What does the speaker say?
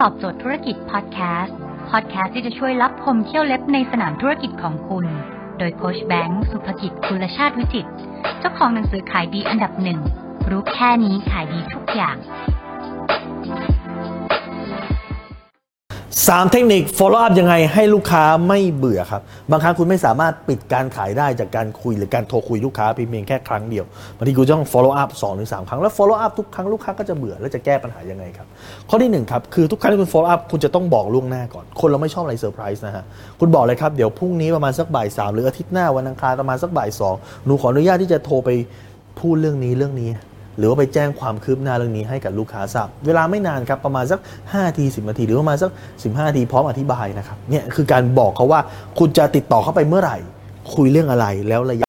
ตอบโจทย์ธุรกิจพอดแคสต์พอดแคสต์ที่จะช่วยรับพมเที่ยวเล็บในสนามธุรกิจของคุณ โดยโคชแบงค์สุภกิจคุลชาติวิจิตเจ้าของหนังสือขายดีอันดับหนึ่งรู้แค่นี้ขายดีทุกอย่าง สามเทคนิค follow up ยังไงให้ลูกค้าไม่เบื่อครับ บางครั้งคุณไม่สามารถปิดการขายได้จากการคุยหรือการโทรคุยลูกค้าเพียงแค่ครั้งเดียวบางทีคุณต้อง follow up 2อถึงสครั้งแล้ว follow up ทุกครั้งลูกค้าก็จะเบื่อแล้วจะแก้ปัญหายังไงครับ ข้อที่หนึ่งครับคือทุกครั้งที่คุณ follow up คุณจะต้องบอกล่วงหน้าก่อน คนเราไม่ชอบอะไรเซอร์ไพรส์นะฮะคุณบอกเลยครับเดี๋ยวพรุ่งนี้ประมาณสักบ่ายสามหรืออาทิตย์หน้าวันอังคารประมาณสักบ่ายสองหนูขออนุญาตที่จะโทรไปพูดเรื่องนี้เรื่องนี้ หรือว่าไปแจ้งความคืบหน้าเรื่องนี้ให้กับลูกค้าทราบเวลาไม่นานครับประมาณสัก5ที10นาทีหรือประมาณสัก 15ทีพร้อมอธิบายนะครับเนี่ยคือการบอกเขาว่าคุณจะติดต่อเข้าไปเมื่อไหร่ คุยเรื่องอะไรแล้วระยะ